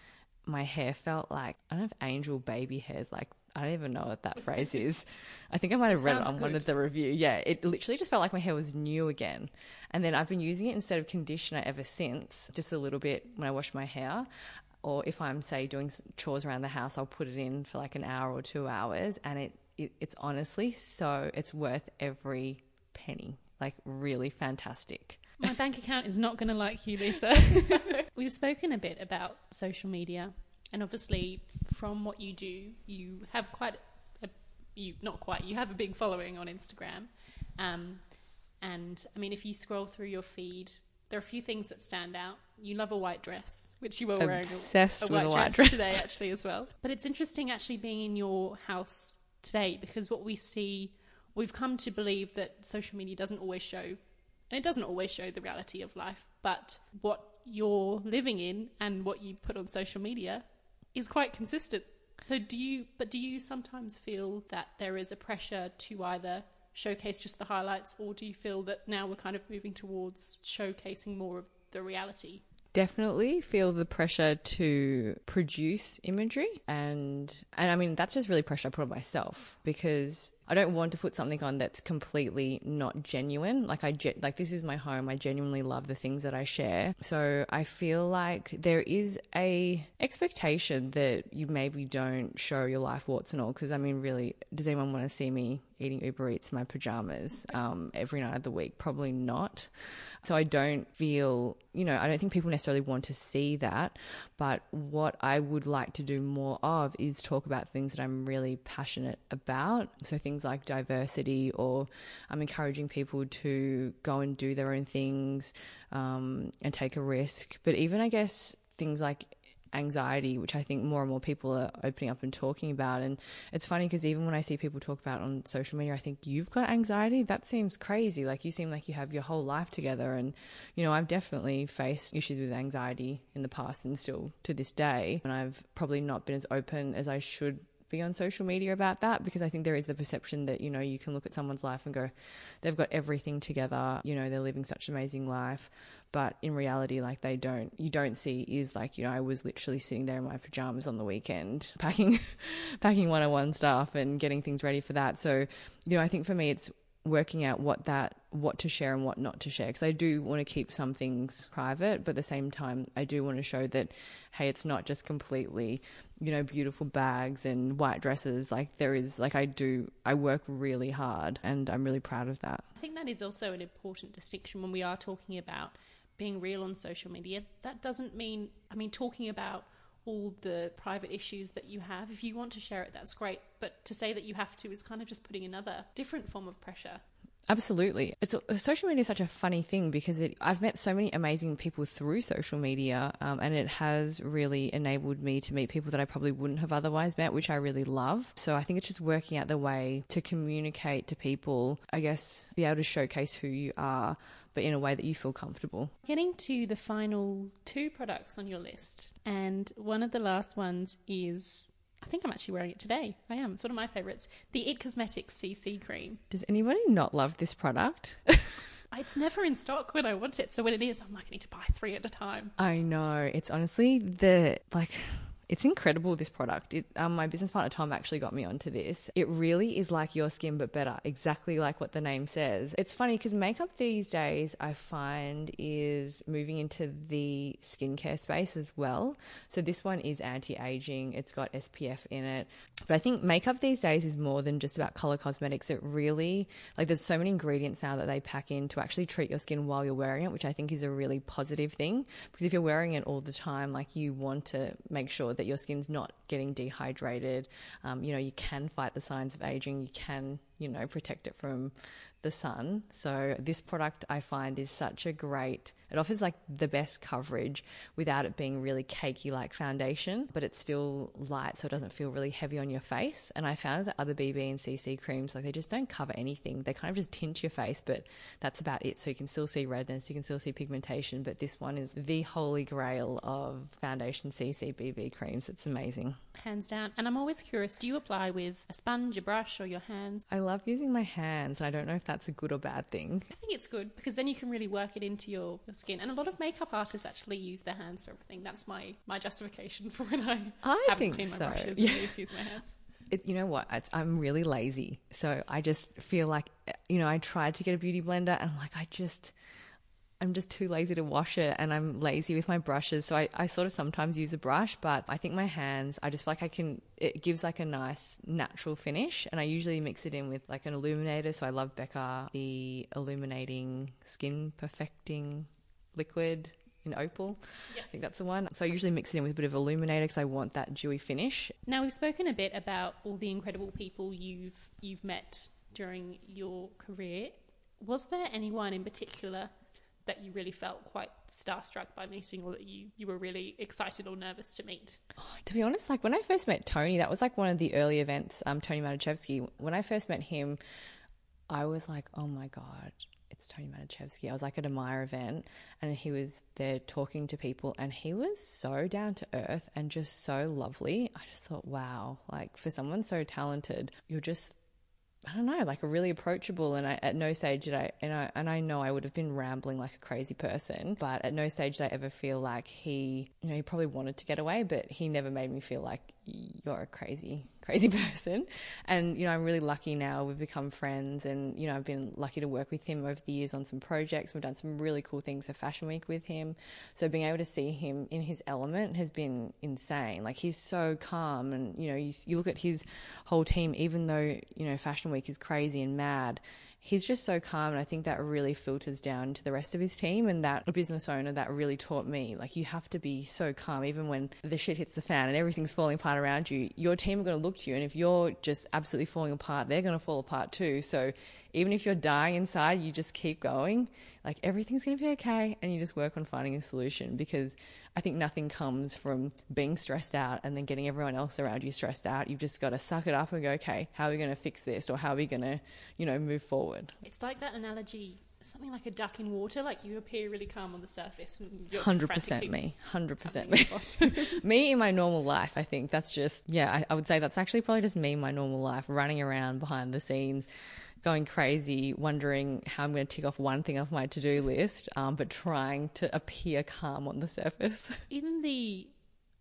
my hair felt like I don't know angel baby hairs like I don't even know what that phrase is. I think I might have it read it on good. one of the review. Yeah, it literally just felt like my hair was new again. And then I've been using it instead of conditioner ever since, just a little bit when I wash my hair or if I'm say doing chores around the house, I'll put it in for like an hour or two hours, and it, it it's honestly so it's worth every penny. Like really fantastic. My bank account is not going to like you, Lisa. We've spoken a bit about social media, and obviously, from what you do, you have quite a you not quite you have a big following on Instagram. Um, and I mean, if you scroll through your feed, there are a few things that stand out. You love a white dress, which you were Obsessed wearing a, a, white, white dress, dress today, actually, as well. But it's interesting actually being in your house today because what we see, we've come to believe that social media doesn't always show, and it doesn't always show the reality of life, but what you're living in and what you put on social media is quite consistent. So do you, but do you sometimes feel that there is a pressure to either showcase just the highlights, or do you feel that now we're kind of moving towards showcasing more of the reality? Definitely feel the pressure to produce imagery and and I mean that's just really pressure I put on myself because I don't want to put something on that's completely not genuine. Like I ge- like this is my home. I genuinely love the things that I share. So I feel like there is a expectation that you maybe don't show your life warts and all because I mean really does anyone want to see me eating Uber Eats in my pajamas um, every night of the week? Probably not. So I don't feel, you know, I don't think people necessarily want to see that. But what I would like to do more of is talk about things that I'm really passionate about. So things things like diversity or I'm encouraging people to go and do their own things um, and take a risk. But even, I guess, things like anxiety, which I think more and more people are opening up and talking about. And it's funny because even when I see people talk about on social media, I think you've got anxiety. That seems crazy. Like you seem like you have your whole life together. And, you know, I've definitely faced issues with anxiety in the past and still to this day. And I've probably not been as open as I should be on social media about that because I think there is the perception that, you know, you can look at someone's life and go, they've got everything together, you know, they're living such an amazing life. But in reality, like they don't, you don't see is like, you know, I was literally sitting there in my pajamas on the weekend, packing, packing one on one stuff and getting things ready for that. So, you know, I think for me, it's working out what that what to share and what not to share because I do want to keep some things private but at the same time I do want to show that hey it's not just completely you know beautiful bags and white dresses like there is like I do I work really hard and I'm really proud of that. I think that is also an important distinction when we are talking about being real on social media that doesn't mean I mean talking about all the private issues that you have. If you want to share it, that's great. But to say that you have to is kind of just putting another different form of pressure. Absolutely. It's social media is such a funny thing because it, I've met so many amazing people through social media, um, and it has really enabled me to meet people that I probably wouldn't have otherwise met, which I really love. So I think it's just working out the way to communicate to people, I guess, be able to showcase who you are, but in a way that you feel comfortable. Getting to the final two products on your list, and one of the last ones is I think I'm actually wearing it today. I am. It's one of my favorites. The It Cosmetics CC cream. Does anybody not love this product? it's never in stock when I want it. So when it is, I'm like, I need to buy three at a time. I know. It's honestly the like it's incredible, this product. It, um, my business partner Tom actually got me onto this. It really is like your skin, but better, exactly like what the name says. It's funny because makeup these days, I find, is moving into the skincare space as well. So this one is anti aging, it's got SPF in it. But I think makeup these days is more than just about color cosmetics. It really, like, there's so many ingredients now that they pack in to actually treat your skin while you're wearing it, which I think is a really positive thing. Because if you're wearing it all the time, like, you want to make sure that that your skin's not getting dehydrated. Um, you know, you can fight the signs of aging. You can, you know, protect it from the sun. So this product I find is such a great. It offers like the best coverage without it being really cakey like foundation, but it's still light so it doesn't feel really heavy on your face. And I found that other BB and CC creams like they just don't cover anything. They kind of just tint your face, but that's about it. So you can still see redness, you can still see pigmentation, but this one is the holy grail of foundation CC BB creams. It's amazing hands down. And I'm always curious do you apply with a sponge, a brush, or your hands? I love using my hands. And I don't know if that's a good or bad thing. I think it's good because then you can really work it into your, your skin. And a lot of makeup artists actually use their hands for everything. That's my, my justification for when I, I haven't cleaned my so. brushes yeah. and use my hands. It, you know what? It's, I'm really lazy. So I just feel like, you know, I tried to get a beauty blender and I'm like, I just, I'm just too lazy to wash it and I'm lazy with my brushes. So I, I sort of sometimes use a brush, but I think my hands, I just feel like I can, it gives like a nice natural finish. And I usually mix it in with like an illuminator. So I love Becca, the illuminating skin perfecting liquid in opal. Yep. I think that's the one. So I usually mix it in with a bit of illuminator because I want that dewy finish. Now we've spoken a bit about all the incredible people you've you've met during your career. Was there anyone in particular that you really felt quite starstruck by meeting or that you, you were really excited or nervous to meet? Oh, to be honest, like when I first met Toni, that was like one of the early events, um, Toni Maticevski. When I first met him, I was like, oh my God, it's Toni Maticevski. I was like at a Myer event and he was there talking to people and he was so down to earth and just so lovely. I just thought, wow, like for someone so talented, you're just I don't know, like a really approachable. And I, at no stage did I, and I, and I know I would have been rambling like a crazy person, but at no stage did I ever feel like he, you know, he probably wanted to get away, but he never made me feel like you're a crazy, crazy person. And, you know, I'm really lucky now. We've become friends and, you know, I've been lucky to work with him over the years on some projects. We've done some really cool things for Fashion Week with him. So being able to see him in his element has been insane. Like he's so calm and, you know, you, you look at his whole team, even though, you know, Fashion Week is crazy and mad, he's just so calm and i think that really filters down to the rest of his team and that a business owner that really taught me like you have to be so calm even when the shit hits the fan and everything's falling apart around you. Your team are going to look to you and if you're just absolutely falling apart they're going to fall apart too. So even if you're dying inside, you just keep going. Like everything's going to be okay. And you just work on finding a solution because I think nothing comes from being stressed out and then getting everyone else around you stressed out. You've just got to suck it up and go, okay, how are we going to fix this? Or how are we going to, you know, move forward? It's like that analogy something like a duck in water. Like you appear really calm on the surface, and hundred percent me, hundred percent me. me in my normal life, I think that's just yeah. I, I, would say that's actually probably just me in my normal life, running around behind the scenes, going crazy, wondering how I'm going to tick off one thing off my to do list, um, but trying to appear calm on the surface. In the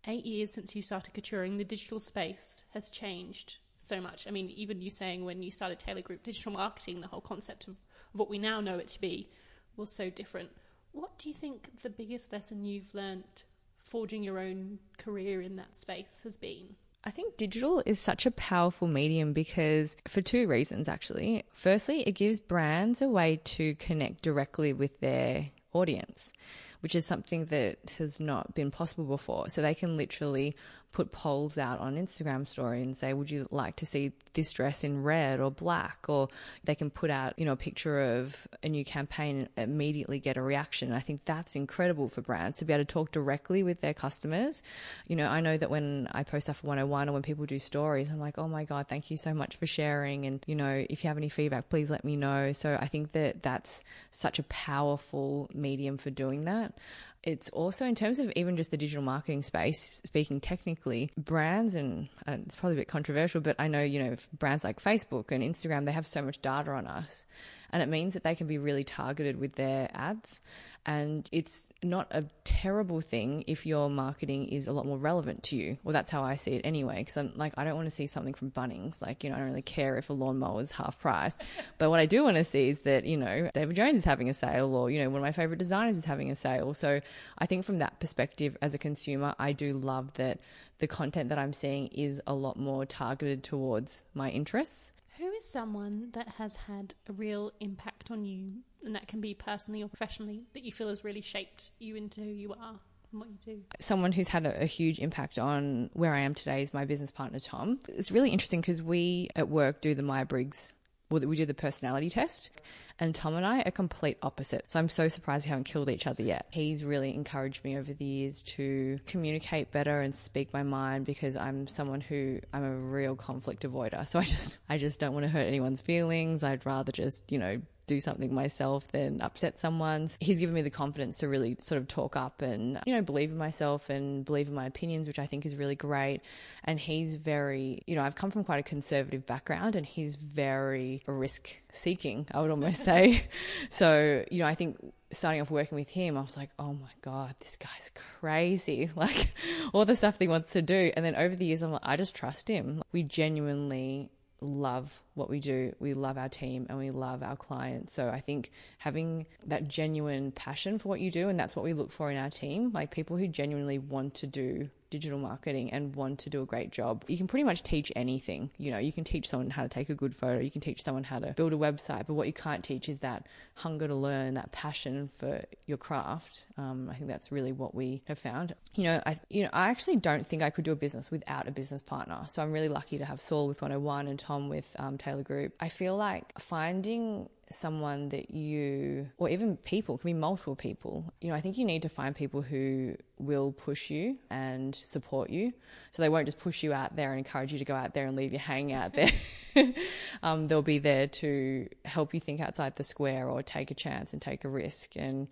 eight years since you started couturing, the digital space has changed so much. I mean, even you saying when you started Tailor Group Digital Marketing, the whole concept of, of what we now know it to be was so different. What do you think the biggest lesson you've learned forging your own career in that space has been? I think digital is such a powerful medium because for two reasons actually. Firstly, it gives brands a way to connect directly with their audience, which is something that has not been possible before. So they can literally put polls out on Instagram story and say, would you like to see this dress in red or black? Or they can put out, you know, a picture of a new campaign and immediately get a reaction. I think that's incredible for brands to be able to talk directly with their customers. You know, I know that when I post stuff for 101 or when people do stories, I'm like, oh my God, thank you so much for sharing. And, you know, if you have any feedback, please let me know. So I think that that's such a powerful medium for doing that it's also in terms of even just the digital marketing space, speaking technically, brands and, and, it's probably a bit controversial, but I know, you know, brands like Facebook and Instagram, they have so much data on us. And it means that they can be really targeted with their ads. And it's not a terrible thing if your marketing is a lot more relevant to you. Well, that's how I see it anyway. Because I'm like, I don't want to see something from Bunnings. Like, you know, I don't really care if a lawnmower is half price. but what I do want to see is that, you know, David Jones is having a sale or, you know, one of my favorite designers is having a sale. So I think from that perspective, as a consumer, I do love that the content that I'm seeing is a lot more targeted towards my interests. Who is someone that has had a real impact on you, and that can be personally or professionally, that you feel has really shaped you into who you are? and What you do. Someone who's had a, a huge impact on where I am today is my business partner, Tom. It's really interesting because we at work do the Myers Briggs well, we do the personality test, and Tom and I are complete opposite. So I'm so surprised we haven't killed each other yet. He's really encouraged me over the years to communicate better and speak my mind because I'm someone who I'm a real conflict avoider. So I just I just don't want to hurt anyone's feelings. I'd rather just, you know, do something myself than upset someone. He's given me the confidence to really sort of talk up and, you know, believe in myself and believe in my opinions, which I think is really great. And he's very, you know, I've come from quite a conservative background and he's very risk seeking, I would almost say. so, you know, I think starting off working with him, I was like, oh my God, this guy's crazy. Like all the stuff that he wants to do. And then over the years, I'm like, I just trust him. We genuinely love what we do. We love our team and we love our clients. So I think having that genuine passion for what you do, and that's what we look for in our team, like people who genuinely want to do digital marketing and want to do a great job. You can pretty much teach anything. You know, you can teach someone how to take a good photo, you can teach someone how to build a website, but what you can't teach is that hunger to learn, that passion for your craft. Um, I think that's really what we have found. You know, I you know I actually don't think I could do a business without a business partner. So I'm really lucky to have Saul with 101 and Tom with um, Tailor Group. I feel like finding someone that you, or even people, can be multiple people. You know, I think you need to find people who will push you and support you. So they won't just push you out there and encourage you to go out there and leave you hanging out there. um, they'll be there to help you think outside the square or take a chance and take a risk. And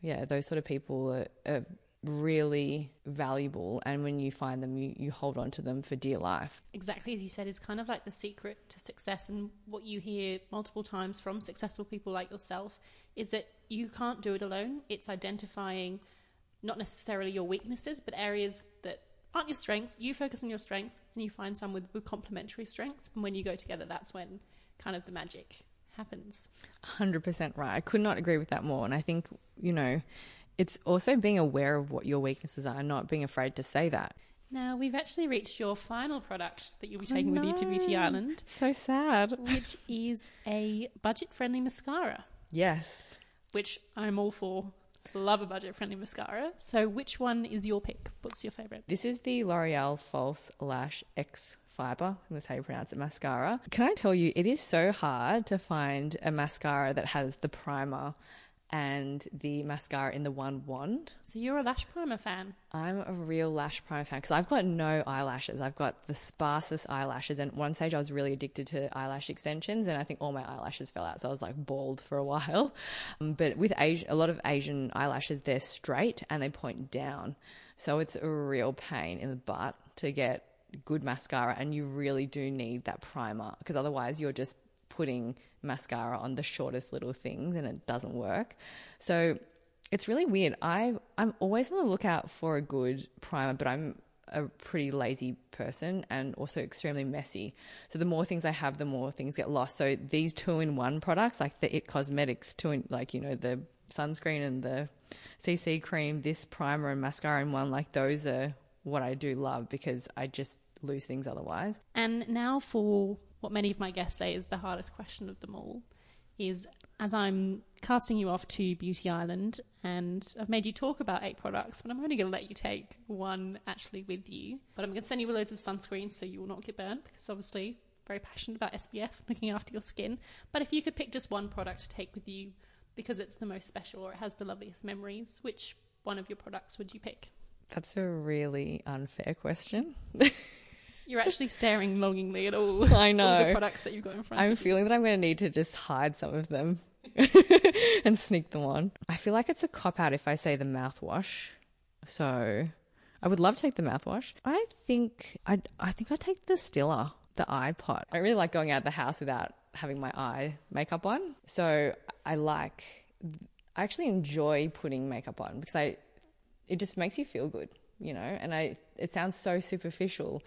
yeah, those sort of people are, are really valuable and when you find them you, you hold on to them for dear life. Exactly as you said is kind of like the secret to success and what you hear multiple times from successful people like yourself is that you can't do it alone. It's identifying not necessarily your weaknesses but areas that aren't your strengths. You focus on your strengths and you find some with, with complementary strengths and when you go together that's when kind of the magic happens. 100% right. I could not agree with that more and i think you know it's also being aware of what your weaknesses are and not being afraid to say that. Now, we've actually reached your final product that you'll be taking with you to Beauty Island. So sad. Which is a budget friendly mascara. Yes. Which I'm all for. Love a budget friendly mascara. So, which one is your pick? What's your favourite? This is the L'Oreal False Lash X Fiber. That's how you pronounce it, mascara. Can I tell you, it is so hard to find a mascara that has the primer and the mascara in the one wand. So you're a lash primer fan? I'm a real lash primer fan because I've got no eyelashes. I've got the sparsest eyelashes. And one stage I was really addicted to eyelash extensions, and I think all my eyelashes fell out. So I was like bald for a while. Um, but with Asian, a lot of Asian eyelashes, they're straight and they point down. So it's a real pain in the butt to get good mascara, and you really do need that primer because otherwise you're just putting mascara on the shortest little things and it doesn't work. So it's really weird. I I'm always on the lookout for a good primer, but I'm a pretty lazy person and also extremely messy. So the more things I have, the more things get lost. So these two in one products, like the It Cosmetics two in like, you know, the sunscreen and the CC cream, this primer and mascara in one, like those are what I do love because I just lose things otherwise. And now for what many of my guests say is the hardest question of them all. is as I'm casting you off to Beauty Island and I've made you talk about eight products, but I'm only going to let you take one actually with you. But I'm going to send you loads of sunscreen so you will not get burnt because obviously very passionate about SPF, looking after your skin. But if you could pick just one product to take with you because it's the most special or it has the loveliest memories, which one of your products would you pick? That's a really unfair question. You're actually staring longingly at all. I know. all the products that you've got in front of you. I'm of you. feeling that I'm going to need to just hide some of them and sneak them on. I feel like it's a cop out if I say the mouthwash. So I would love to take the mouthwash. I think I I think I take the Stila, the eye pot. I really like going out of the house without having my eye makeup on. So I like I actually enjoy putting makeup on because I it just makes you feel good, you know. And I it sounds so superficial,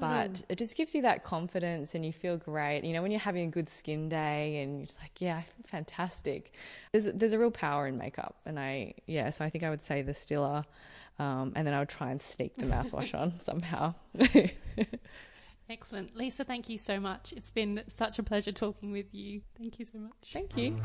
but it just gives you that confidence and you feel great. You know, when you're having a good skin day and you're just like, yeah, I feel fantastic. There's there's a real power in makeup, and I yeah, so I think I would say the Stila, um, and then I would try and sneak the mouthwash on somehow. Excellent. Lisa, thank you so much. It's been such a pleasure talking with you. Thank you so much. Thank you.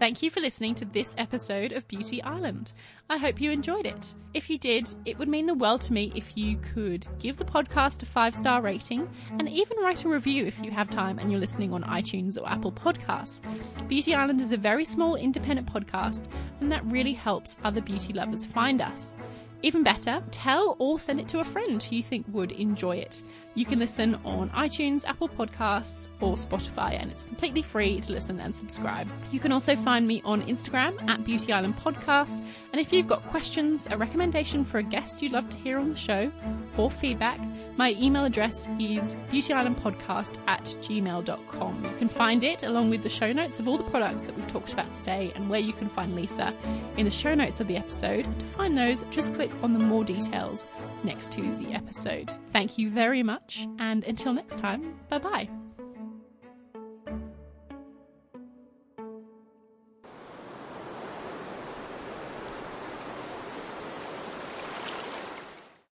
Thank you for listening to this episode of Beauty Island. I hope you enjoyed it. If you did, it would mean the world to me if you could give the podcast a five star rating and even write a review if you have time and you're listening on iTunes or Apple Podcasts. Beauty Island is a very small independent podcast, and that really helps other beauty lovers find us. Even better, tell or send it to a friend who you think would enjoy it. You can listen on iTunes, Apple Podcasts, or Spotify, and it's completely free to listen and subscribe. You can also find me on Instagram at Beauty Island Podcast, and if you've got questions, a recommendation for a guest you'd love to hear on the show, or feedback, my email address is beautyislandpodcast at gmail.com. You can find it along with the show notes of all the products that we've talked about today and where you can find Lisa in the show notes of the episode. To find those, just click on the more details next to the episode. Thank you very much, and until next time, bye bye.